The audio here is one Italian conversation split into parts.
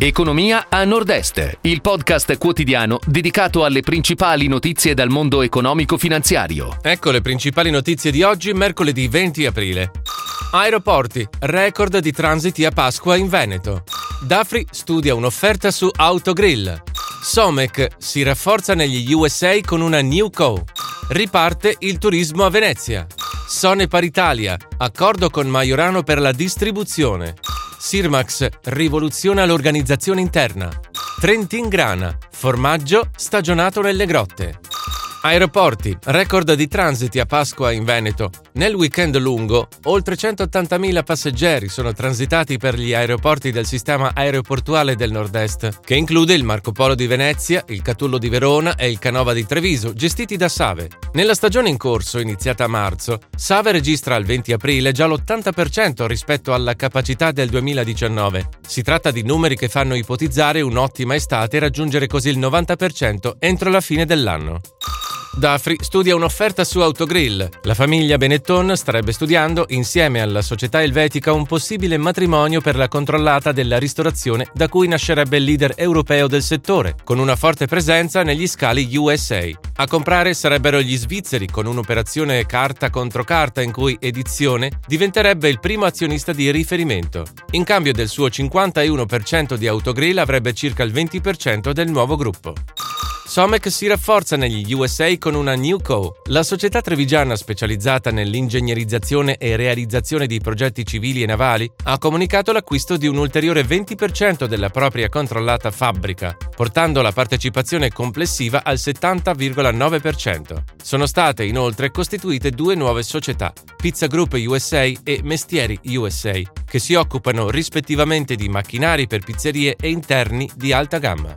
Economia a Nord-Est, il podcast quotidiano dedicato alle principali notizie dal mondo economico-finanziario. Ecco le principali notizie di oggi, mercoledì 20 aprile. Aeroporti, record di transiti a Pasqua in Veneto. Dafri studia un'offerta su Autogrill. Somec si rafforza negli USA con una new co. Riparte il turismo a Venezia. Sone Paritalia, accordo con Majorano per la distribuzione. Sirmax rivoluziona l'organizzazione interna. Trentin Grana, formaggio stagionato nelle grotte. Aeroporti, record di transiti a Pasqua in Veneto. Nel weekend lungo, oltre 180.000 passeggeri sono transitati per gli aeroporti del sistema aeroportuale del nord-est, che include il Marco Polo di Venezia, il Catullo di Verona e il Canova di Treviso, gestiti da Save. Nella stagione in corso, iniziata a marzo, Save registra al 20 aprile già l'80% rispetto alla capacità del 2019. Si tratta di numeri che fanno ipotizzare un'ottima estate e raggiungere così il 90% entro la fine dell'anno. Dafri studia un'offerta su Autogrill. La famiglia Benetton starebbe studiando, insieme alla società elvetica, un possibile matrimonio per la controllata della ristorazione da cui nascerebbe il leader europeo del settore, con una forte presenza negli scali USA. A comprare sarebbero gli svizzeri, con un'operazione carta contro carta in cui Edizione diventerebbe il primo azionista di riferimento. In cambio del suo 51% di Autogrill avrebbe circa il 20% del nuovo gruppo. Somec si rafforza negli USA con una New Co. La società trevigiana specializzata nell'ingegnerizzazione e realizzazione di progetti civili e navali ha comunicato l'acquisto di un ulteriore 20% della propria controllata fabbrica, portando la partecipazione complessiva al 70,9%. Sono state inoltre costituite due nuove società, Pizza Group USA e Mestieri USA, che si occupano rispettivamente di macchinari per pizzerie e interni di alta gamma.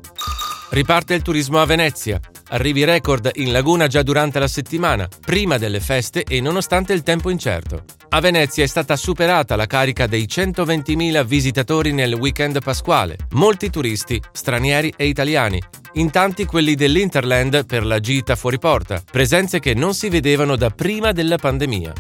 Riparte il turismo a Venezia. Arrivi record in laguna già durante la settimana, prima delle feste e nonostante il tempo incerto. A Venezia è stata superata la carica dei 120.000 visitatori nel weekend pasquale, molti turisti, stranieri e italiani, in tanti quelli dell'Interland per la gita fuori porta, presenze che non si vedevano da prima della pandemia.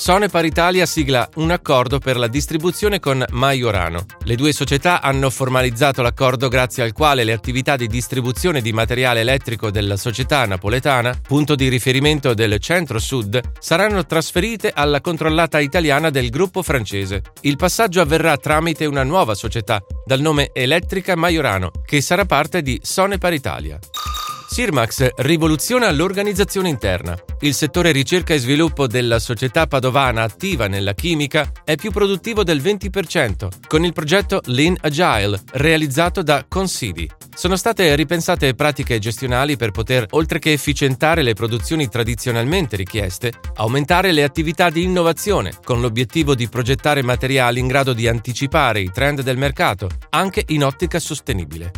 Sone Paritalia sigla un accordo per la distribuzione con Majorano. Le due società hanno formalizzato l'accordo grazie al quale le attività di distribuzione di materiale elettrico della società napoletana, punto di riferimento del centro-sud, saranno trasferite alla controllata italiana del gruppo francese. Il passaggio avverrà tramite una nuova società dal nome Elettrica Majorano, che sarà parte di Sone Paritalia. Sirmax rivoluziona l'organizzazione interna. Il settore ricerca e sviluppo della società padovana attiva nella chimica è più produttivo del 20%, con il progetto Lean Agile, realizzato da Considi. Sono state ripensate pratiche gestionali per poter, oltre che efficientare le produzioni tradizionalmente richieste, aumentare le attività di innovazione, con l'obiettivo di progettare materiali in grado di anticipare i trend del mercato, anche in ottica sostenibile.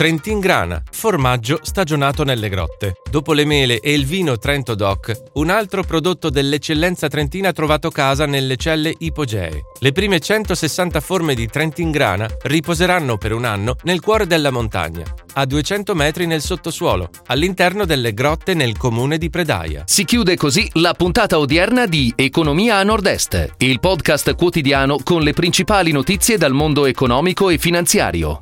Trentin Grana, formaggio stagionato nelle grotte. Dopo le mele e il vino Trento Doc, un altro prodotto dell'eccellenza trentina ha trovato casa nelle celle ipogee. Le prime 160 forme di Trentin Grana riposeranno per un anno nel cuore della montagna, a 200 metri nel sottosuolo, all'interno delle grotte nel comune di Predaia. Si chiude così la puntata odierna di Economia a Nord-Est, il podcast quotidiano con le principali notizie dal mondo economico e finanziario.